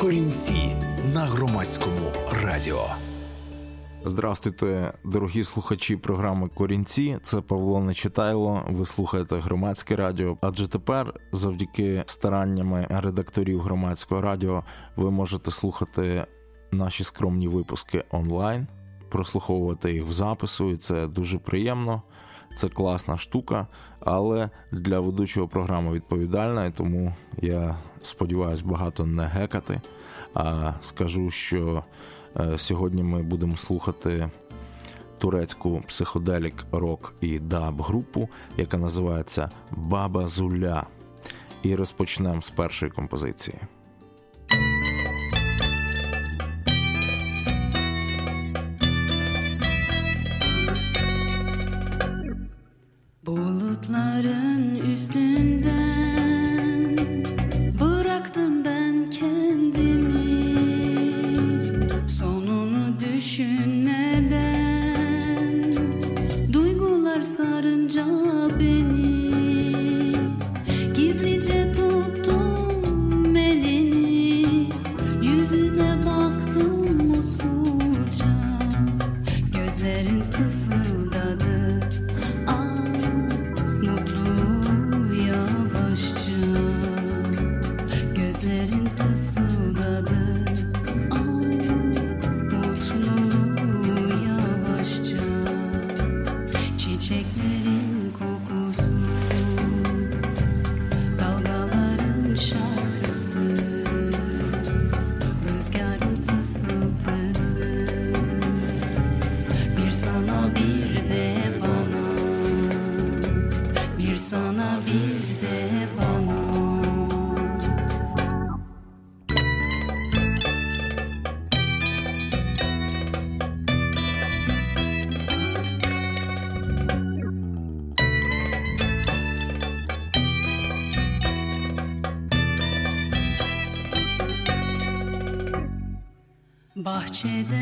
Корінці на громадському радіо. Здравствуйте, дорогі слухачі програми Корінці. Це Павло Нечитайло. Ви слухаєте громадське радіо. Адже тепер, завдяки стараннями редакторів громадського радіо, ви можете слухати наші скромні випуски онлайн, прослуховувати їх в запису, і це дуже приємно. Це класна штука, але для ведучого програми відповідальна, і тому я сподіваюся багато не гекати. А скажу, що е, сьогодні ми будемо слухати турецьку психоделік рок і даб групу, яка називається Баба Зуля. І розпочнемо з першої композиції. våkner noche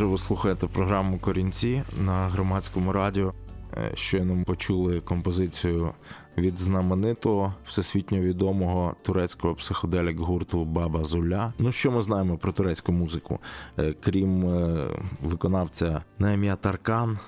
Отже, ви слухаєте програму Корінці на громадському радіо. Е, Щойно почули композицію від знаменитого всесвітньо відомого турецького психоделік гурту Баба Зуля. Ну що ми знаємо про турецьку музику? Е, Крім е, виконавця на ім'я Таркан.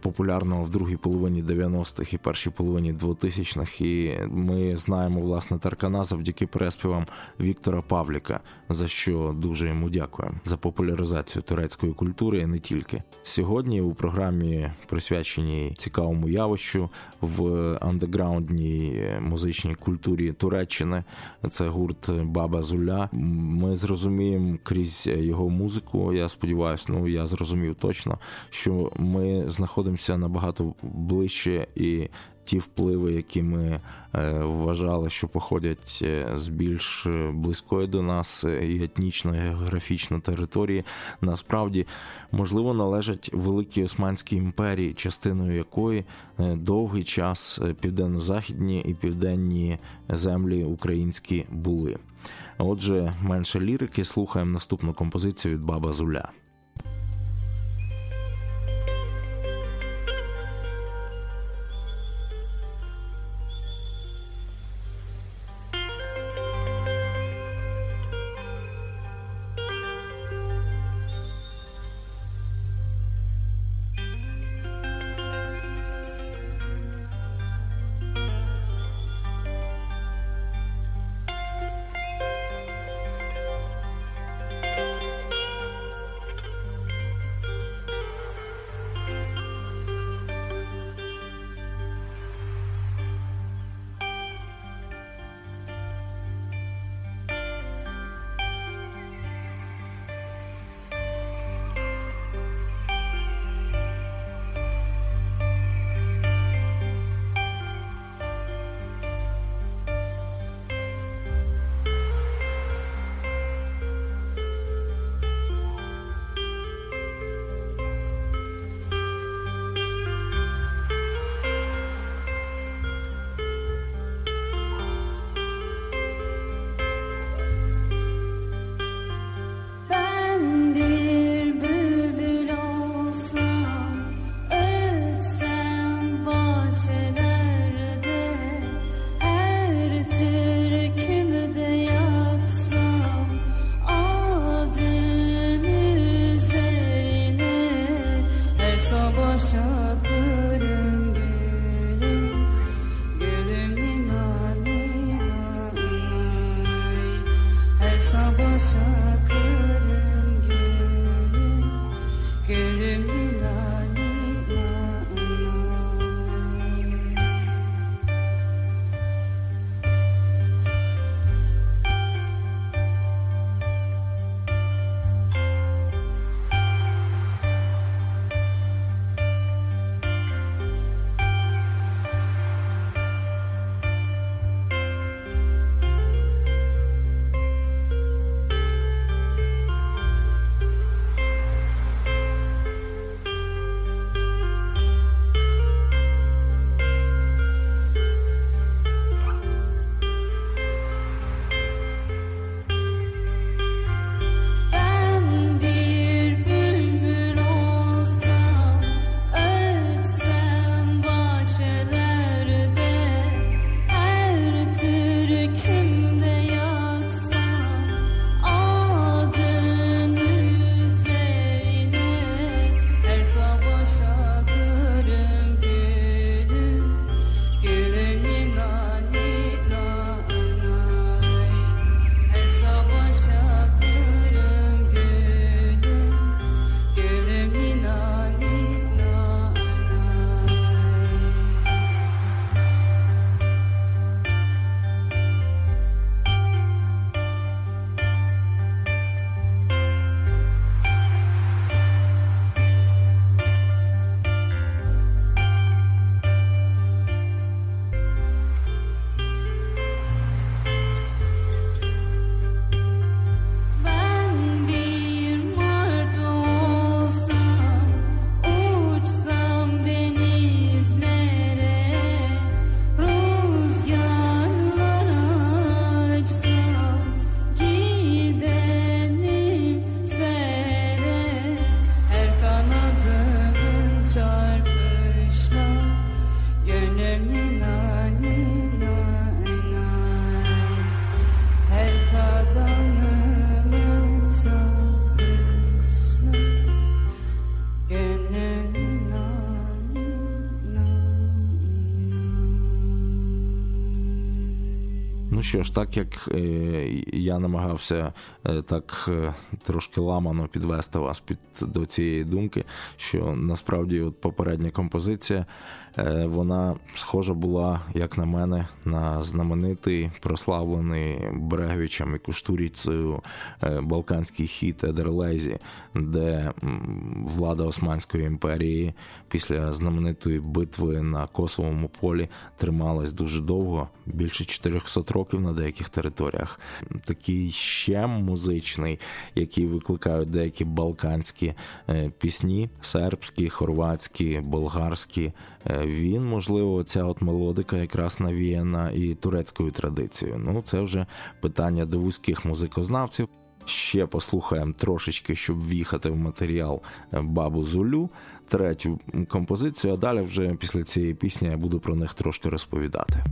Популярного в другій половині 90-х і першій половині 2000-х. І ми знаємо власне Таркана завдяки переспівам Віктора Павліка, за що дуже йому дякуємо за популяризацію турецької культури і не тільки. Сьогодні у програмі, присвяченій цікавому явищу в андеграундній музичній культурі Туреччини, це гурт Баба Зуля. Ми зрозуміємо крізь його музику. Я сподіваюся, ну я зрозумів точно, що ми знаходимося набагато ближче і ті впливи, які ми е, вважали, що походять е, з більш близької до нас і етнічно географічно території, насправді можливо належать великій Османській імперії, частиною якої е, довгий час південно-західні і південні землі українські були. Отже, менше лірики, слухаємо наступну композицію від Баба Зуля. Що ж, так як е, я намагався е, так е, трошки ламано підвести вас під до цієї думки, що насправді от попередня композиція вона схожа була, як на мене, на знаменитий прославлений Брегвічем і Куштуріцею Балканський хіт Едерлезі, де влада Османської імперії після знаменитої битви на Косовому полі трималась дуже довго, більше 400 років на деяких територіях. Такий щем музичний, який викликають деякі балканські пісні, сербські, хорватські, болгарські. Він, можливо, ця от мелодика якраз навіяна і турецькою традицією. Ну, це вже питання до вузьких музикознавців. Ще послухаємо трошечки, щоб в'їхати в матеріал Бабу Зулю, третю композицію, а далі вже після цієї пісні я буду про них трошки розповідати.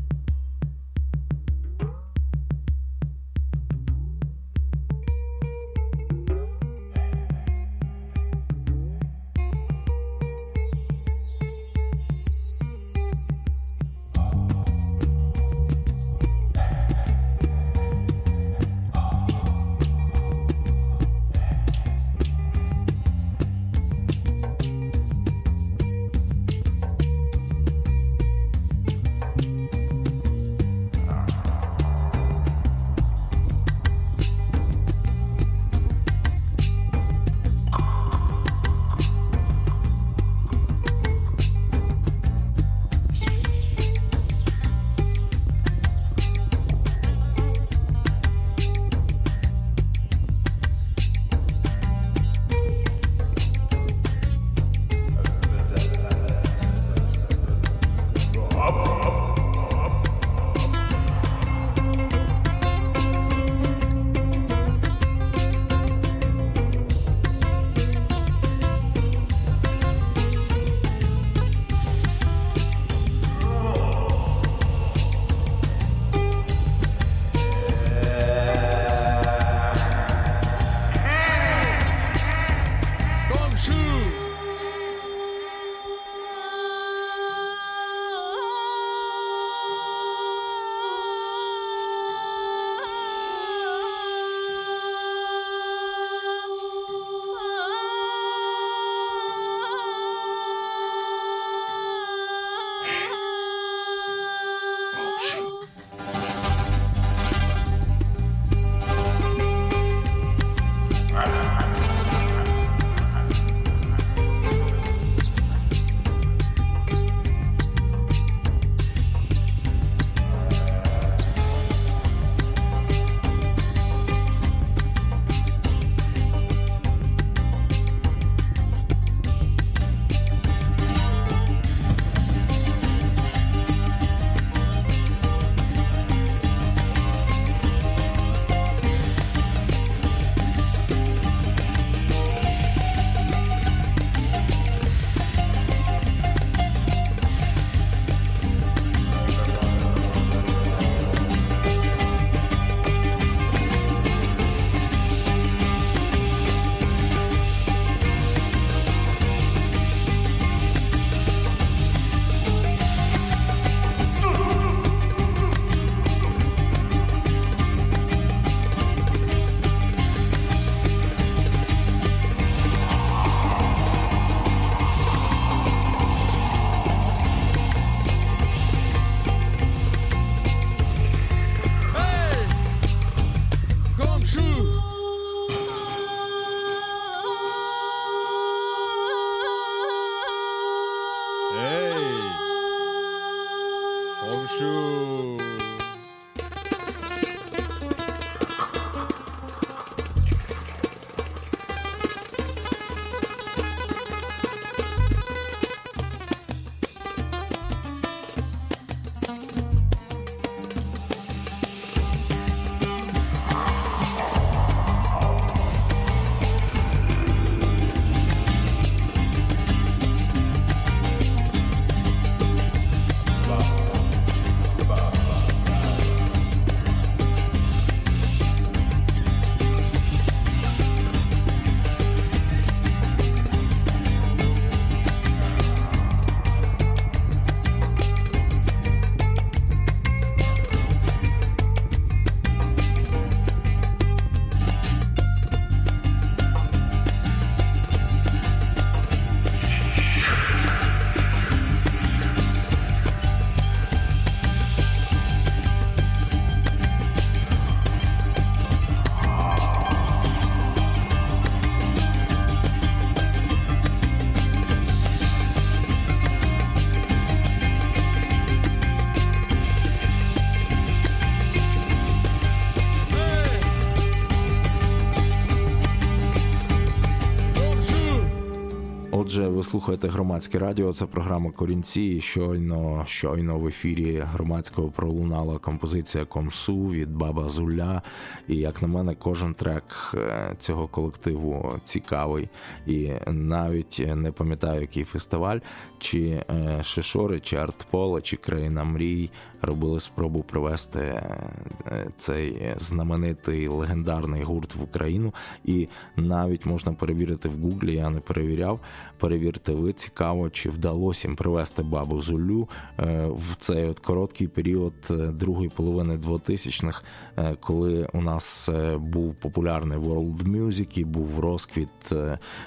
Отже, ви слухаєте громадське радіо. Це програма Корінці. Щойно щойно в ефірі громадського пролунала композиція Комсу від Баба Зуля. І як на мене, кожен трек е, цього колективу цікавий. І навіть не пам'ятаю, який фестиваль, чи е, Шишори, чи Артполе, чи Країна Мрій робили спробу привести е, цей знаменитий легендарний гурт в Україну. І навіть можна перевірити в Гуглі. Я не перевіряв. Перевірте, ви цікаво, чи вдалося їм привести бабу Зулю е, в цей от короткий період е, другої половини 2000-х, е, коли у нас був популярний World Music і був розквіт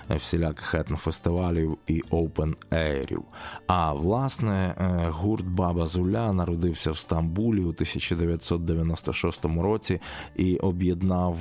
всіляких етнофестивалів і open airів. А власне гурт Баба Зуля народився в Стамбулі у 1996 році і об'єднав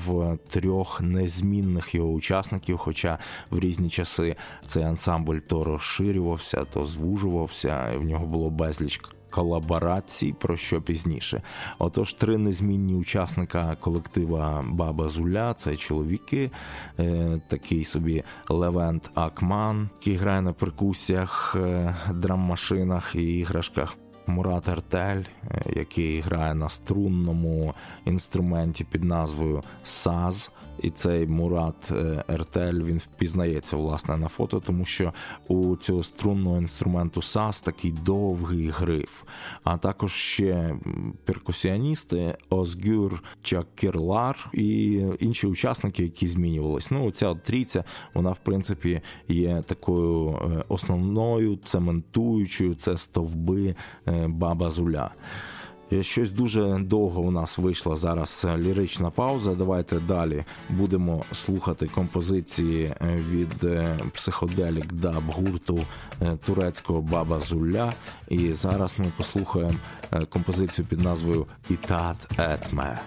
трьох незмінних його учасників, хоча в різні часи цей ансамбль то розширювався, то звужувався, і в нього було безліч. Колаборацій, про що пізніше. Отож, три незмінні учасника колектива Баба Зуля це чоловіки, е, такий собі Левент Акман, який грає на перкусіях, е, драм-машинах і іграшках. Мурат Ертель, е, який грає на струнному інструменті під назвою Саз. І цей Мурат е, Ертель він впізнається власне на фото, тому що у цього струнного інструменту САС такий довгий гриф. А також ще перкусіоністи Озгюр Чакірлар і інші учасники, які змінювались. Ну, ця трійця, вона в принципі є такою е, основною цементуючою це стовби е, баба Зуля. Щось дуже довго у нас вийшла зараз лірична пауза. Давайте далі будемо слухати композиції е, від е, психоделік даб гурту е, турецького Баба Зулля. І зараз ми послухаємо композицію під назвою Ітат Етме.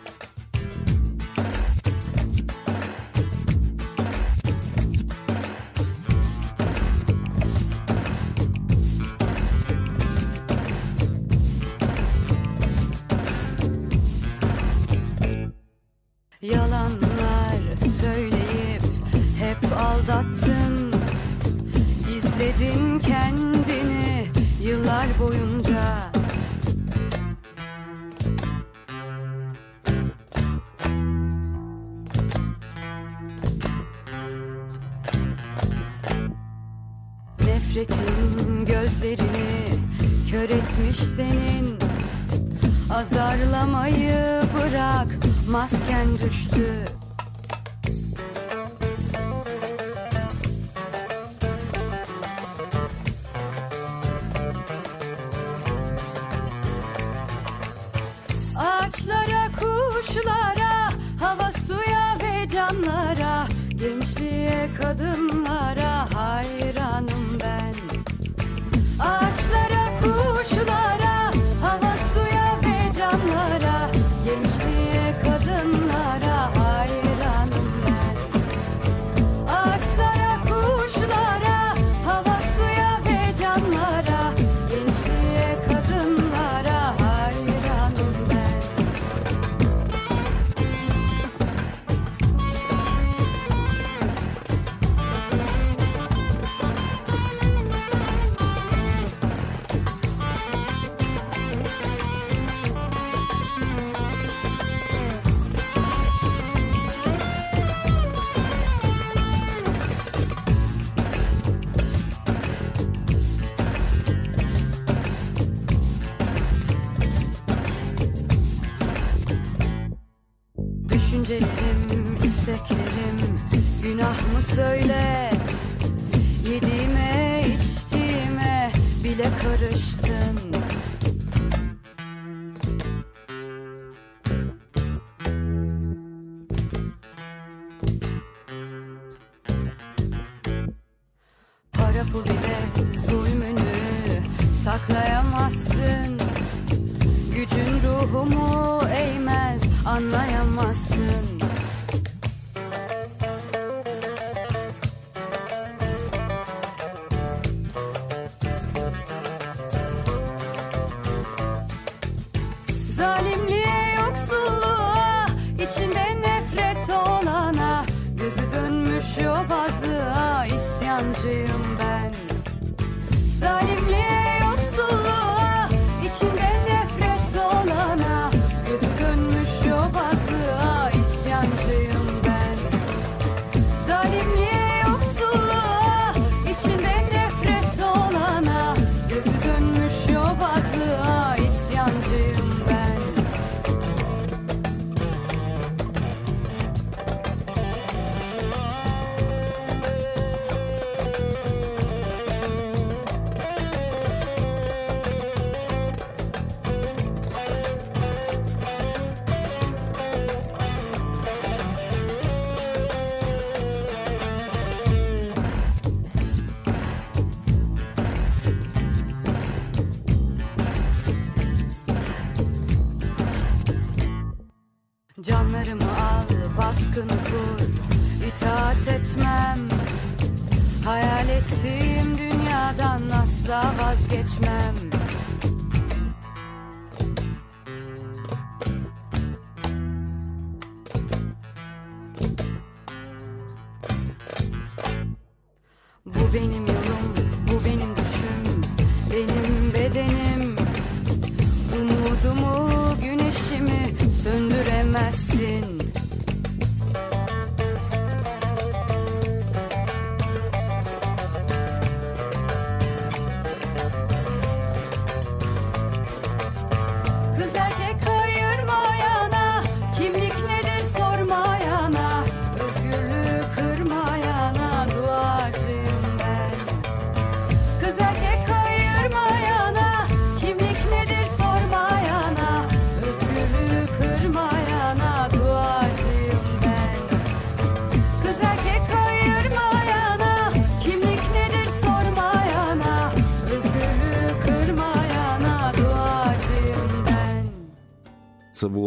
Senin. Azarlamayı bırak masken düştü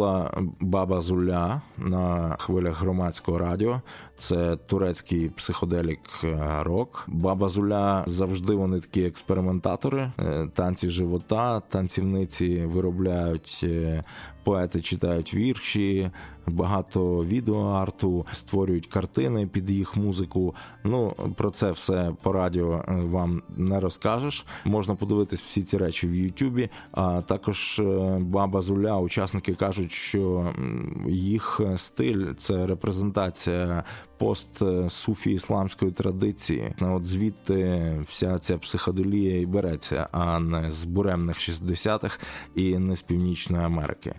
була Баба Зуля на хвилях громадського радіо. Це турецький психоделік е, рок. Баба Зуля завжди вони такі експериментатори, е, танці живота, танцівниці виробляють. Поети читають вірші, багато відеоарту, створюють картини під їх музику. Ну про це все по радіо е, вам не розкажеш. Можна подивитись всі ці речі в Ютубі. А також е, баба Зуля, учасники кажуть, що їх стиль це репрезентація пост суфі ісламської традиції. Ну, От звідти вся ця психоделія і береться, а не з буремних 60-х і не з Північної Америки.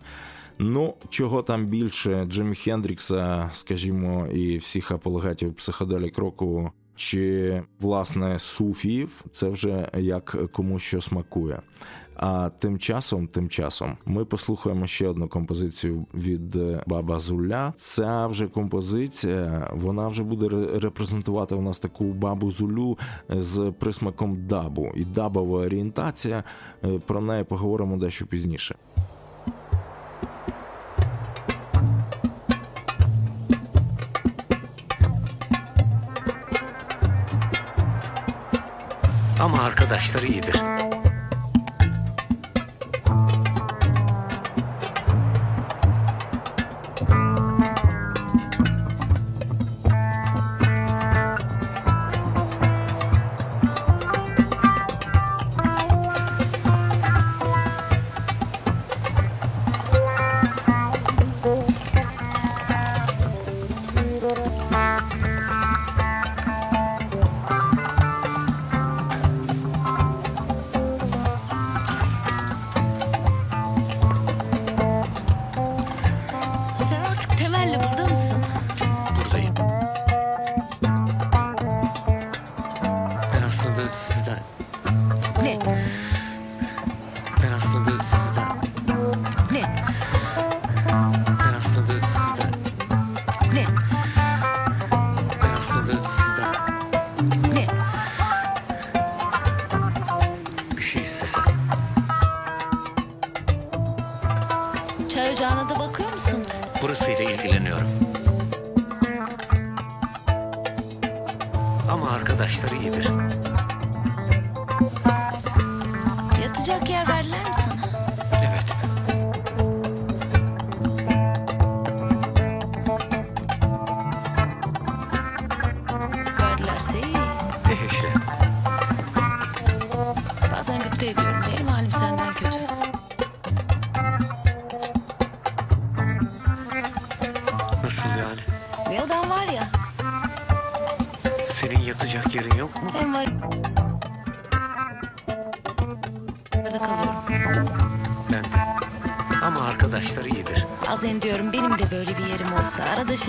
Ну, чого там більше Джиммі Хендрікса, скажімо, і всіх апологетів психоделік року, чи власне суфіїв, це вже як кому що смакує. А тим часом, тим часом, ми послухаємо ще одну композицію від Баба Зуля. Ця вже композиція, вона вже буде репрезентувати у нас таку бабу Зулю з присмаком дабу і дабова орієнтація. Е, Про неї поговоримо дещо пізніше. Ama arkadaşları iyidir.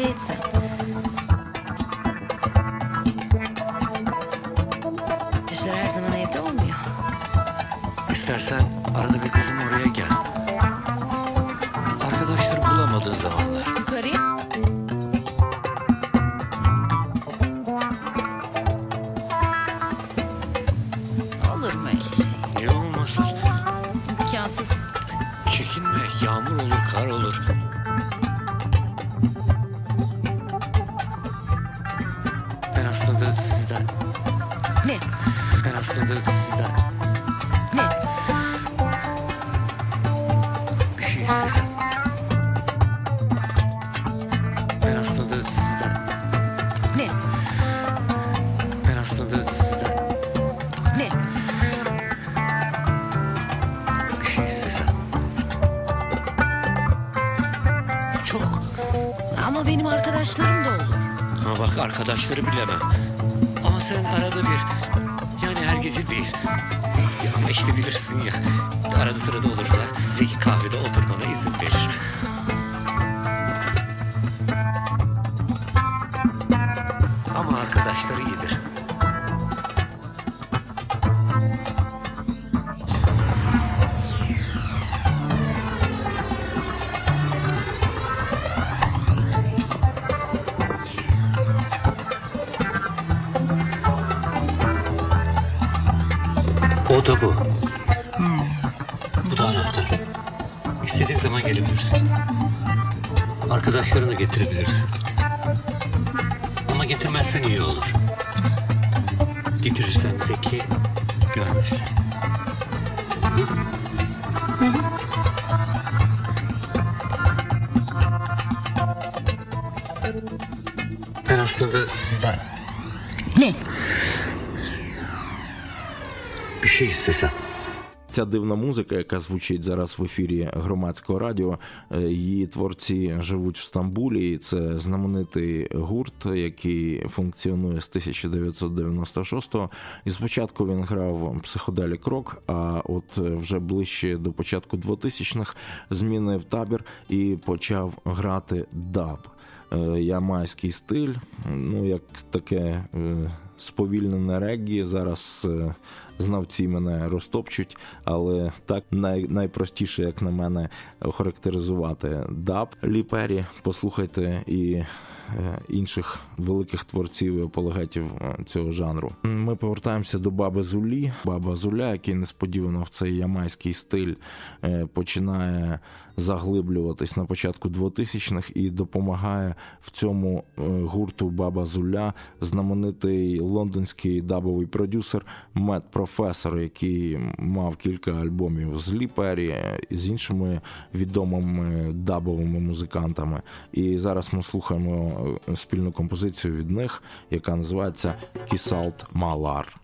Etsem. Arkadaşlar her zaman evde olmuyor. İstersen arada bir bizim oraya gel. Arkadaşları bulamadığın zamanlar. Yukarıya. Olur mu öyle şey? Niye olmasın? İmkansız. Çekinme. Yağmur olur, kar olur. Yanlış da bilirsin ya. Getirebilirsin. Ama getirmezsen iyi olur. Getirirsen Zeki görmesin. Ben aslında sizden Ne? bir şey istesem. Ця дивна музика, яка звучить зараз в ефірі громадського радіо, е, її творці живуть в Стамбулі. і Це знаменитий гурт, який функціонує з 1996-го. І спочатку він грав психоделік рок, а от вже ближче до початку 2000-х змінив табір і почав грати даб. Е, Ямайський стиль, ну як таке е, сповільнене реггі. Зараз е, знавці мене розтопчуть, але так най, найпростіше, як на мене, охарактеризувати даб Ліпері. Послухайте і інших великих творців і апологетів е, цього жанру. Ми повертаємося до Баби Зулі. Баба Зуля, який несподівано в цей ямайський стиль е, починає заглиблюватись на початку 2000-х і допомагає в цьому е, гурту Баба Зуля знаменитий лондонський дабовий продюсер Мет Професор, який мав кілька альбомів з Лі Перрі, е, з іншими відомими дабовими музикантами. І зараз ми слухаємо е, спільну композицію від них, яка називається Кісалт Малар.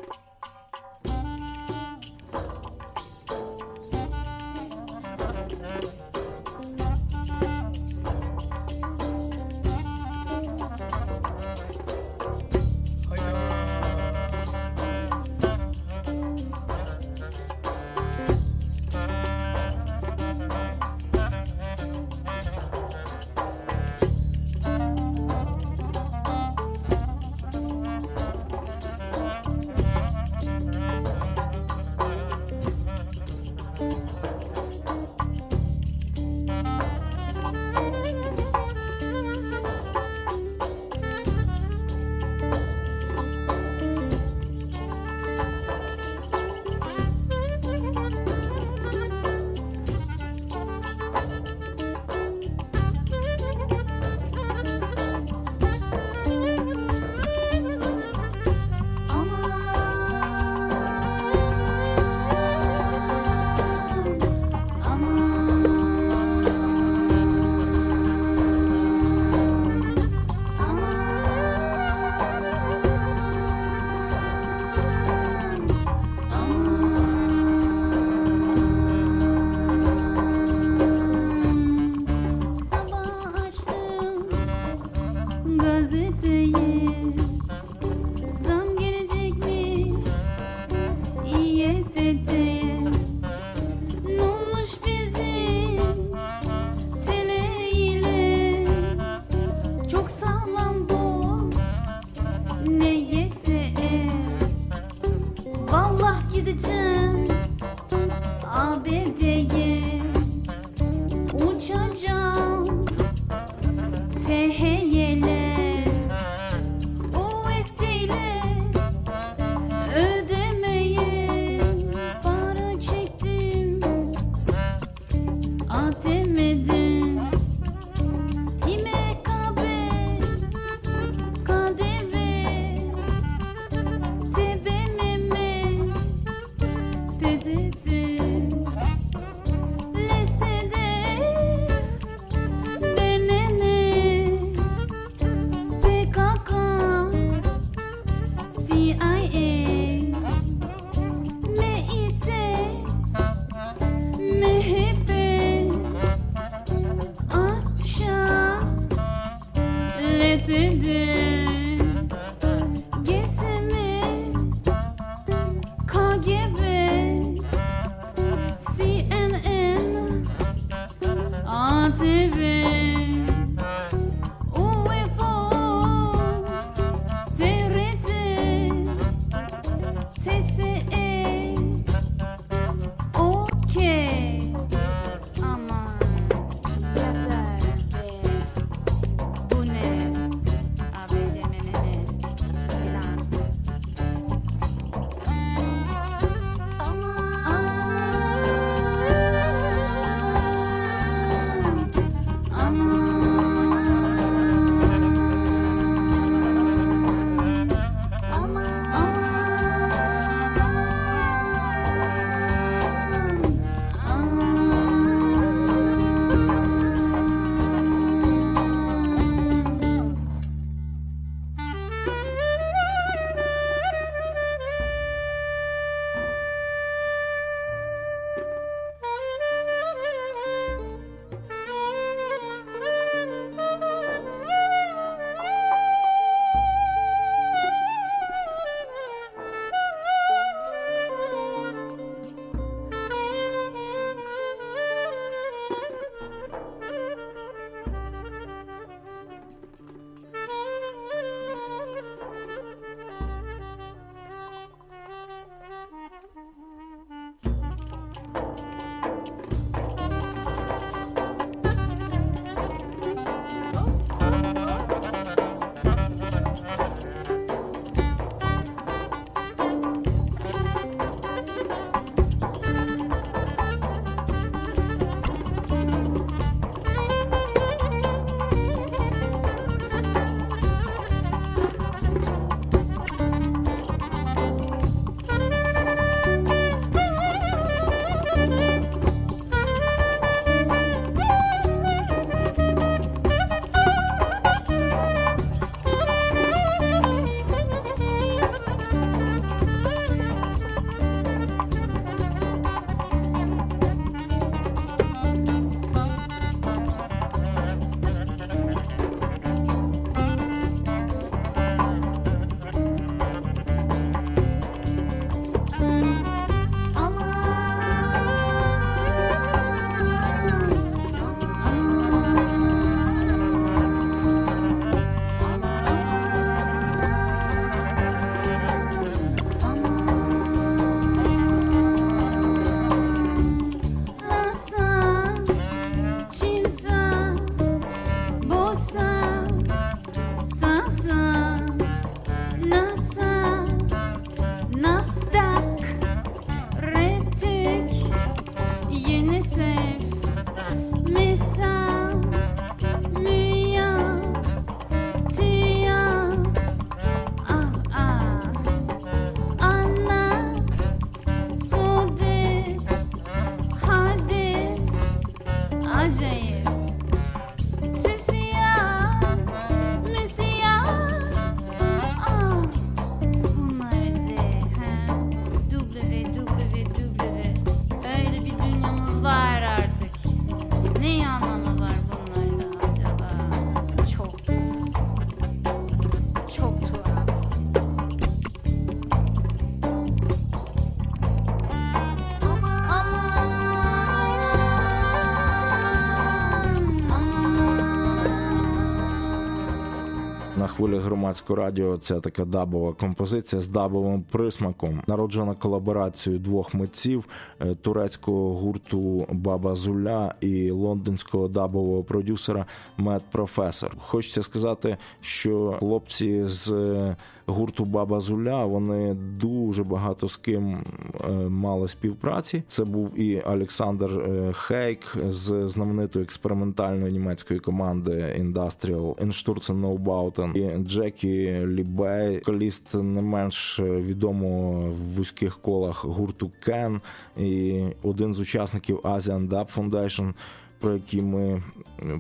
Хвилі громадського радіо це така дабова композиція з дабовим присмаком, народжена колаборацією двох митців е, турецького гурту Баба Зуля і лондонського дабового продюсера Мед Професор. Хочеться сказати, що хлопці з е, гурту Баба Зуля вони дуже багато з ким е, мали співпраці. Це був і Олександр е, Хейк з знаменитої експериментальної німецької команди Industrial Einstürzen Neubauten і Джекі Лібей, коліст не менш відомого в вузьких колах гурту Кен і один з учасників Asian Dub Foundation – про які ми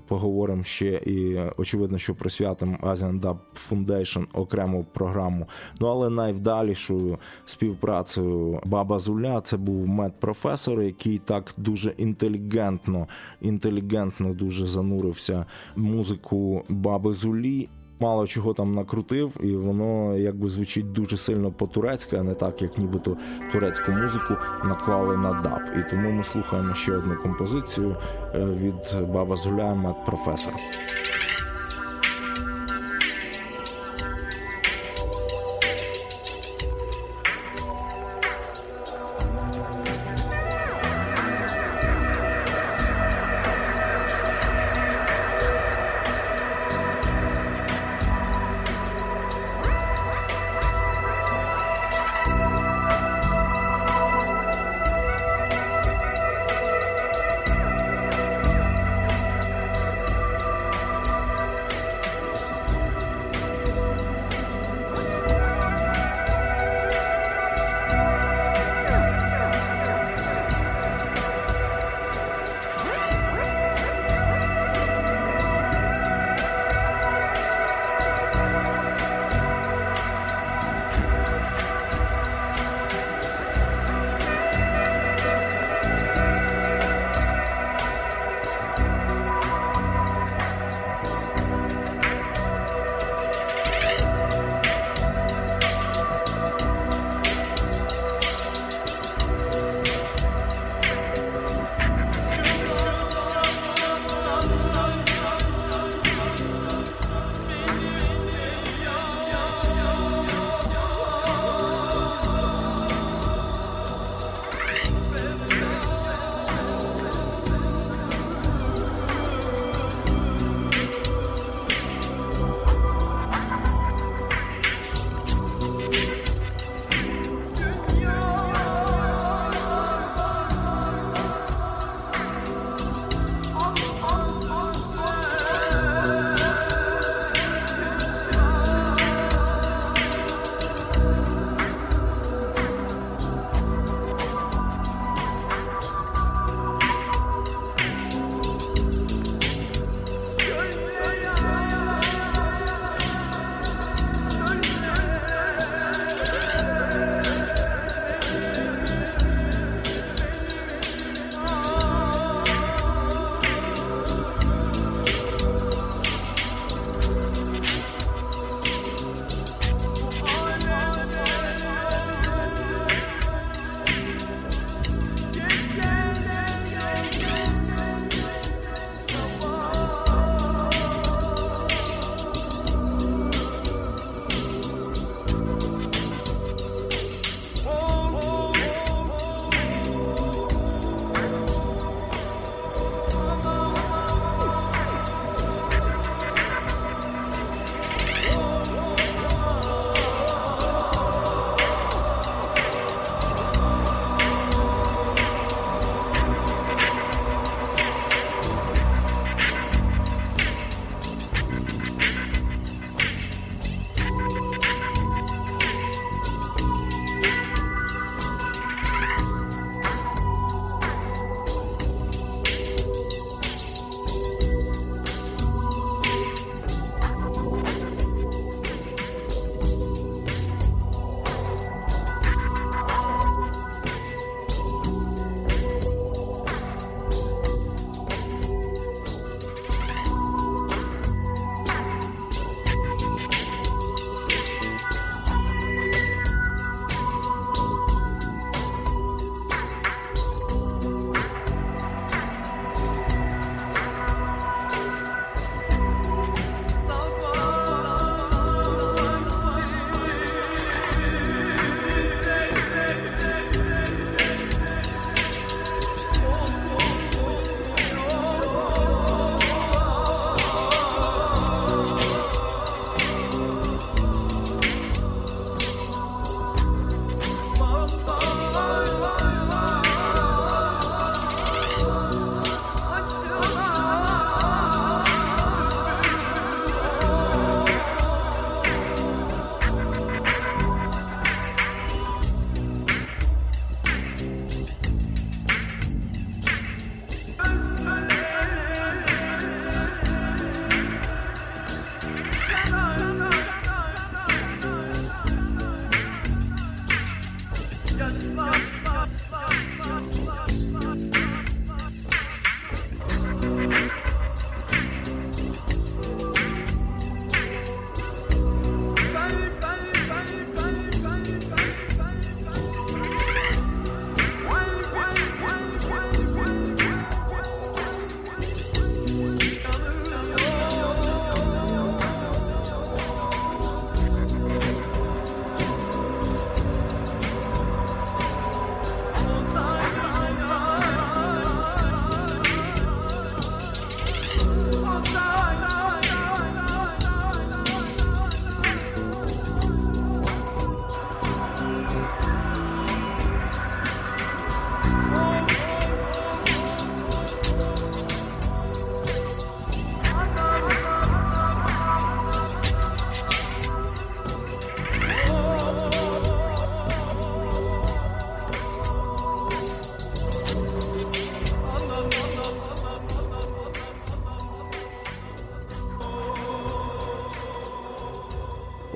поговоримо ще, і очевидно, що присвятимо Asian Dub Foundation окрему програму. Ну але найвдалішою співпрацею Баба Зуля це був медпрофесор, який так дуже інтелігентно, інтелігентно дуже занурився в музику Баби Зулі мало чого там накрутив, і воно якби звучить дуже сильно по-турецьки, а не так, як нібито турецьку музику наклали на даб. І тому ми слухаємо ще одну композицію е, від Баба Зуля Мед Професор.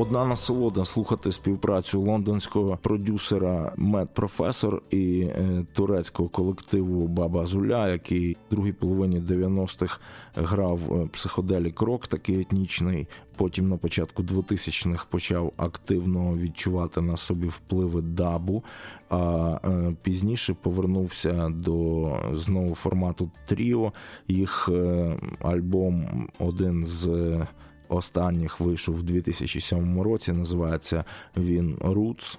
Одна насолода слухати співпрацю лондонського продюсера Мед Професор і е, турецького колективу Баба Зуля, який в другій половині 90-х грав е, психоделік рок, такий етнічний. Потім на початку 2000-х почав активно відчувати на собі впливи дабу, а е, пізніше повернувся до знову формату Тріо. Їх альбом один з останніх вийшов в 2007 році. Називається він Roots,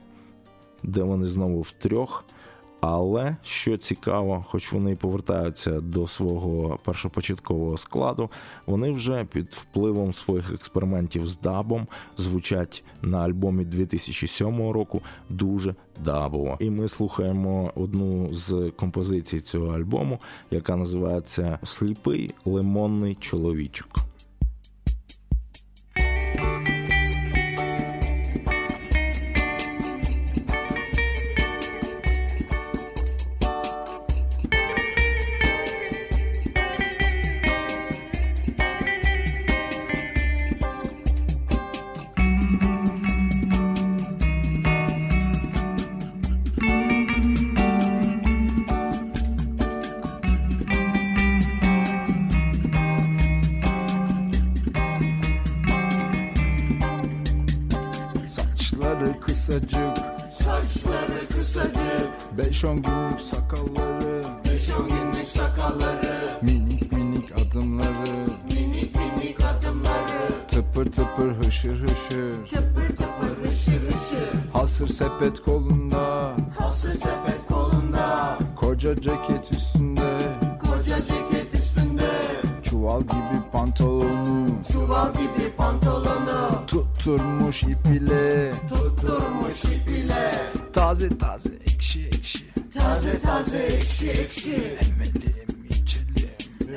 де вони знову в трьох. Але що цікаво, хоч вони й повертаються до свого першопочаткового складу, вони вже під впливом своїх експериментів з дабом звучать на альбомі 2007 року дуже дабово. І ми слухаємо одну з композицій цього альбому, яка називається Сліпий лимонний чоловічок. Saçları kısacık. Saçları kısacık. Beş on günlük sakalları. Beş on günlük sakalları. Minik minik adımları. Minik minik adımları. Tıpır tıpır hışır hışır. Tıpır tıpır hışır hışır. Hasır sepet kolunda. Hasır sepet kolunda. Koca ceket üstünde pantolonu. Çuval gibi pantolonu. Tutturmuş ip ile Tutturmuş ip ile Taze taze ekşi ekşi. Taze taze ekşi ekşi. Emelim içelim.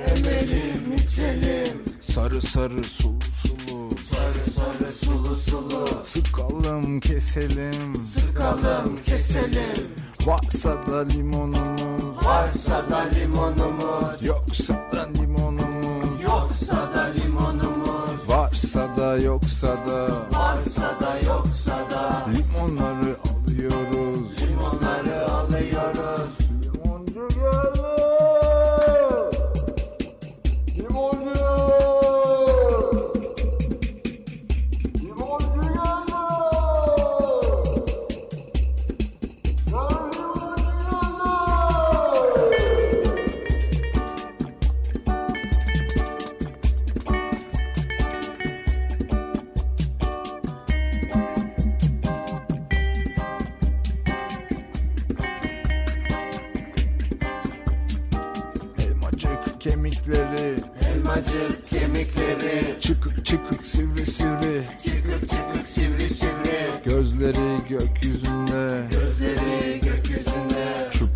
Emelim içelim. Sarı sarı sulu sulu. Sarı sarı sulu sulu. Sıkalım keselim. Sıkalım keselim. Varsa da limonumuz. Varsa da limonumuz. Yoksa da limonumuz Yoksa da limonumuz. Varsa da yoksa da. Varsa da yoksa da. Limonları alıyoruz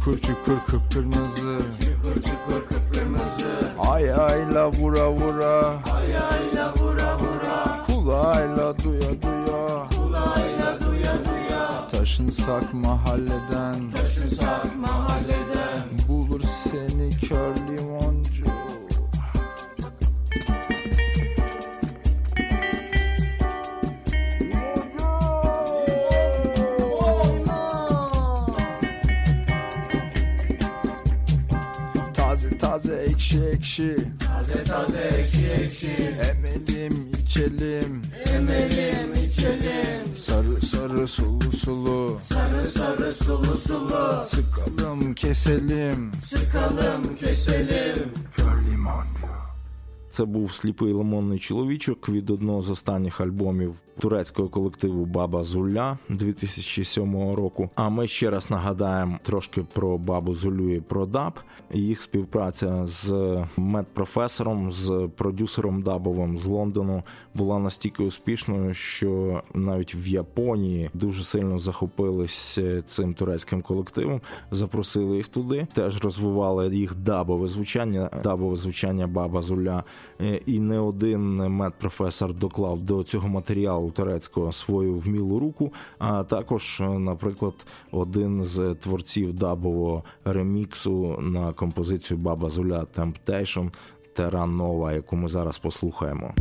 Çukur çukur kıpkırmızı Çukur çukur kıpkırmızı Ay ayla vura vura. Ay ayla vura vura. Kulağıyla duya duya. Kulağıyla duya duya. Taşınsak mahalleden. Taşınsak mahalleden. Bulur seni kör ekşi. Taze taze ekşi ekşi. Emelim içelim. Emelim içelim. Sarı sarı sulu sulu. Sarı sarı sulu sulu. Sıkalım keselim. Sıkalım keselim. Kör limoncu Це був сліпий лимонний чоловічок від одного з останніх альбомів турецького колективу Баба Зуля 2007 року. А ми ще раз нагадаємо трошки про Бабу Зулю і про даб. Їх співпраця з медпрофесором, з продюсером дабовим з Лондону була настільки успішною, що навіть в Японії дуже сильно захопились цим турецьким колективом, запросили їх туди, теж розвивали їх дабове звучання, дабове звучання Баба Зуля. Е, І не один медпрофесор доклав до цього матеріалу турецького свою вмілу руку. А також, е, наприклад, один з творців дабового реміксу на композицію Баба Зуля Temptation Теранова, яку ми зараз послухаємо.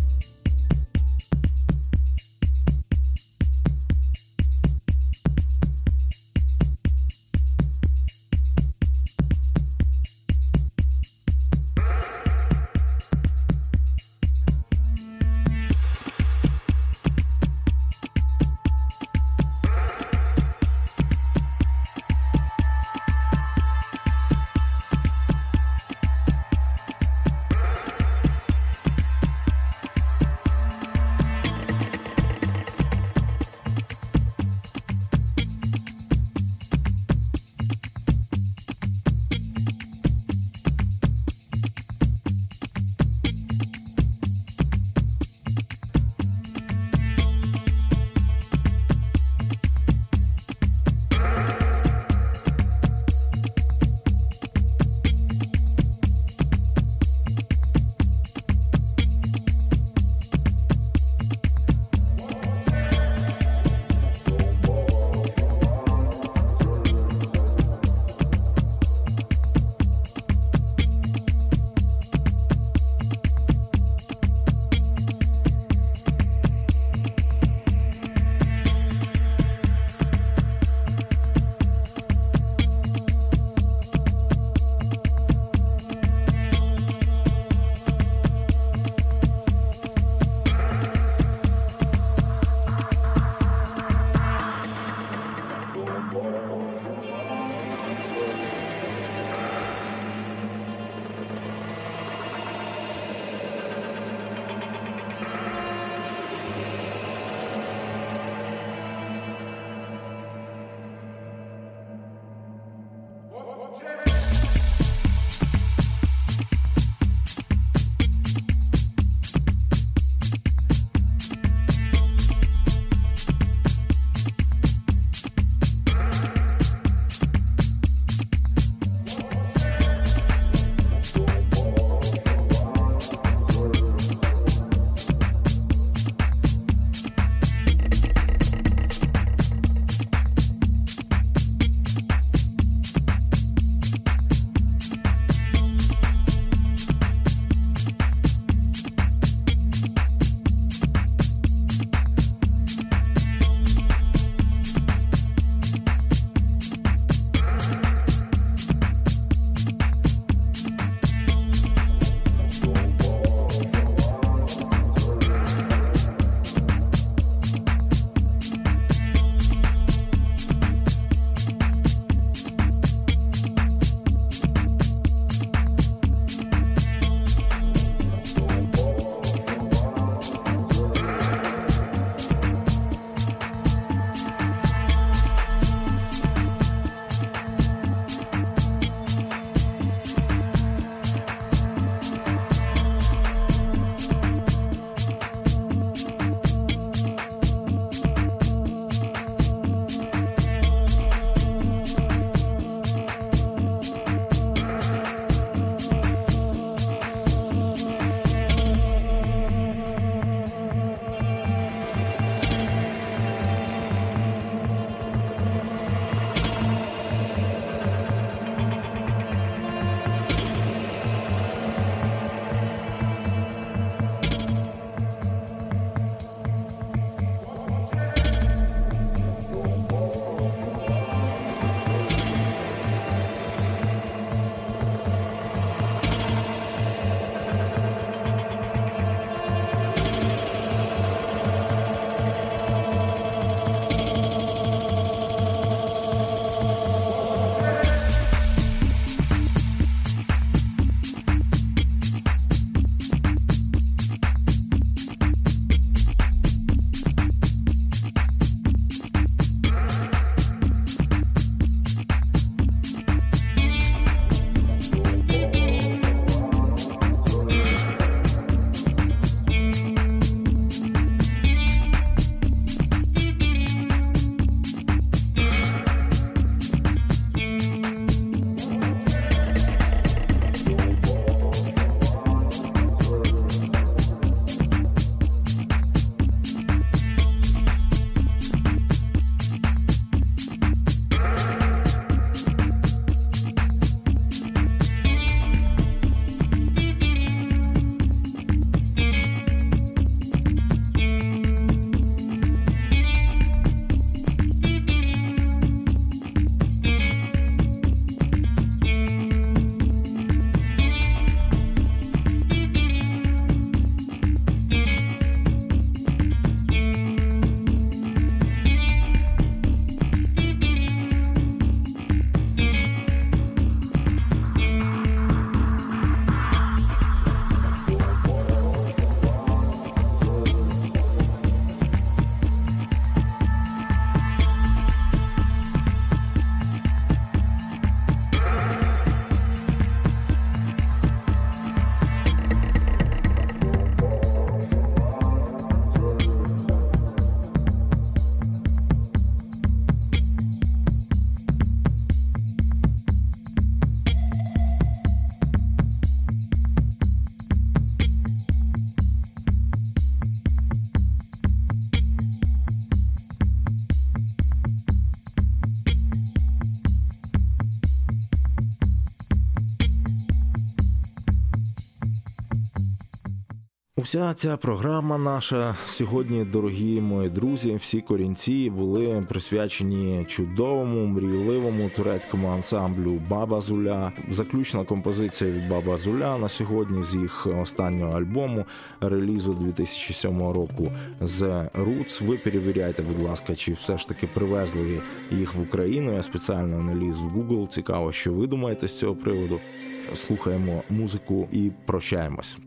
Уся ця програма наша сьогодні, дорогі мої друзі, всі корінці були присвячені чудовому, мрійливому турецькому ансамблю Баба Зуля. Заключна композиція від Баба Зуля на сьогодні з їх останнього альбому релізу 2007 року з Руц. Ви перевіряйте, будь ласка, чи все ж таки привезли їх в Україну? Я спеціально не ліз в Google. Цікаво, що ви думаєте з цього приводу. Слухаємо музику і прощаємось.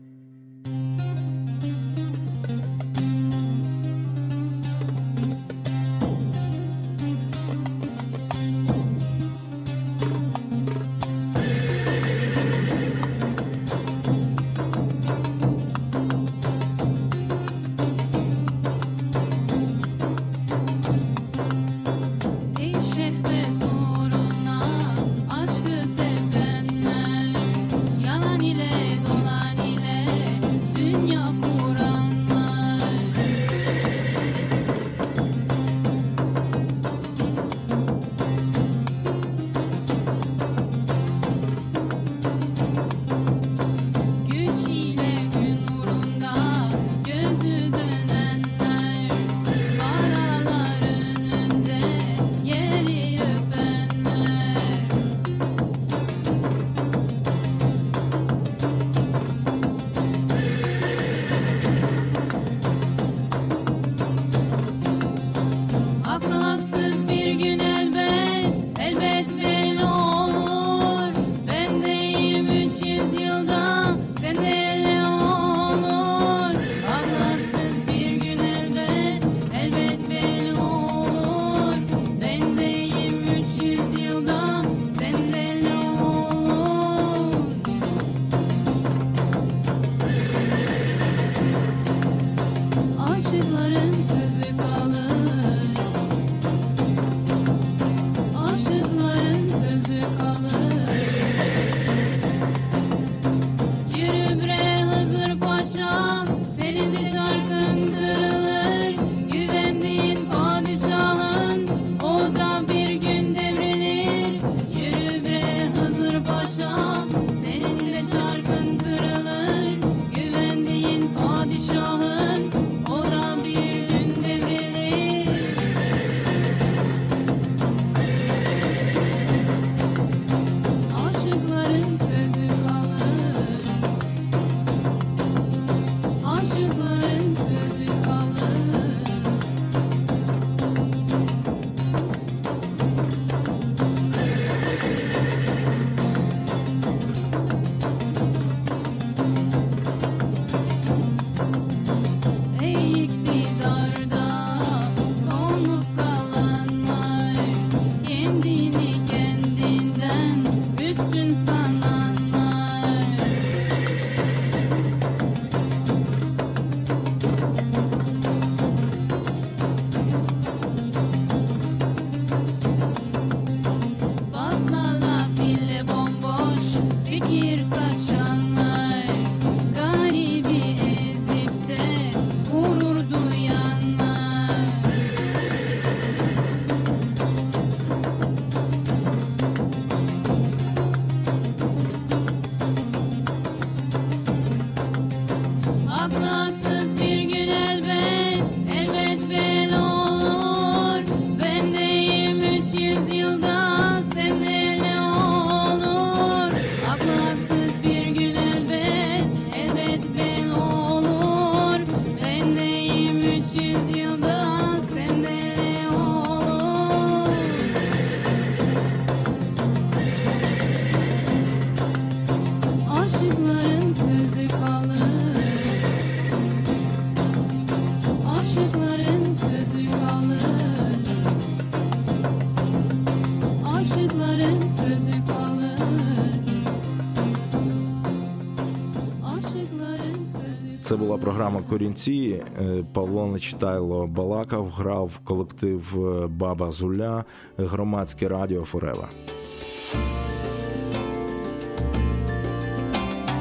Це була програма Корінці. Е, Павло Нечитайло Балакав, грав колектив е, Баба Зуля, е, громадське радіо Форева.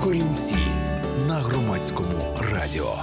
Корінці на громадському радіо.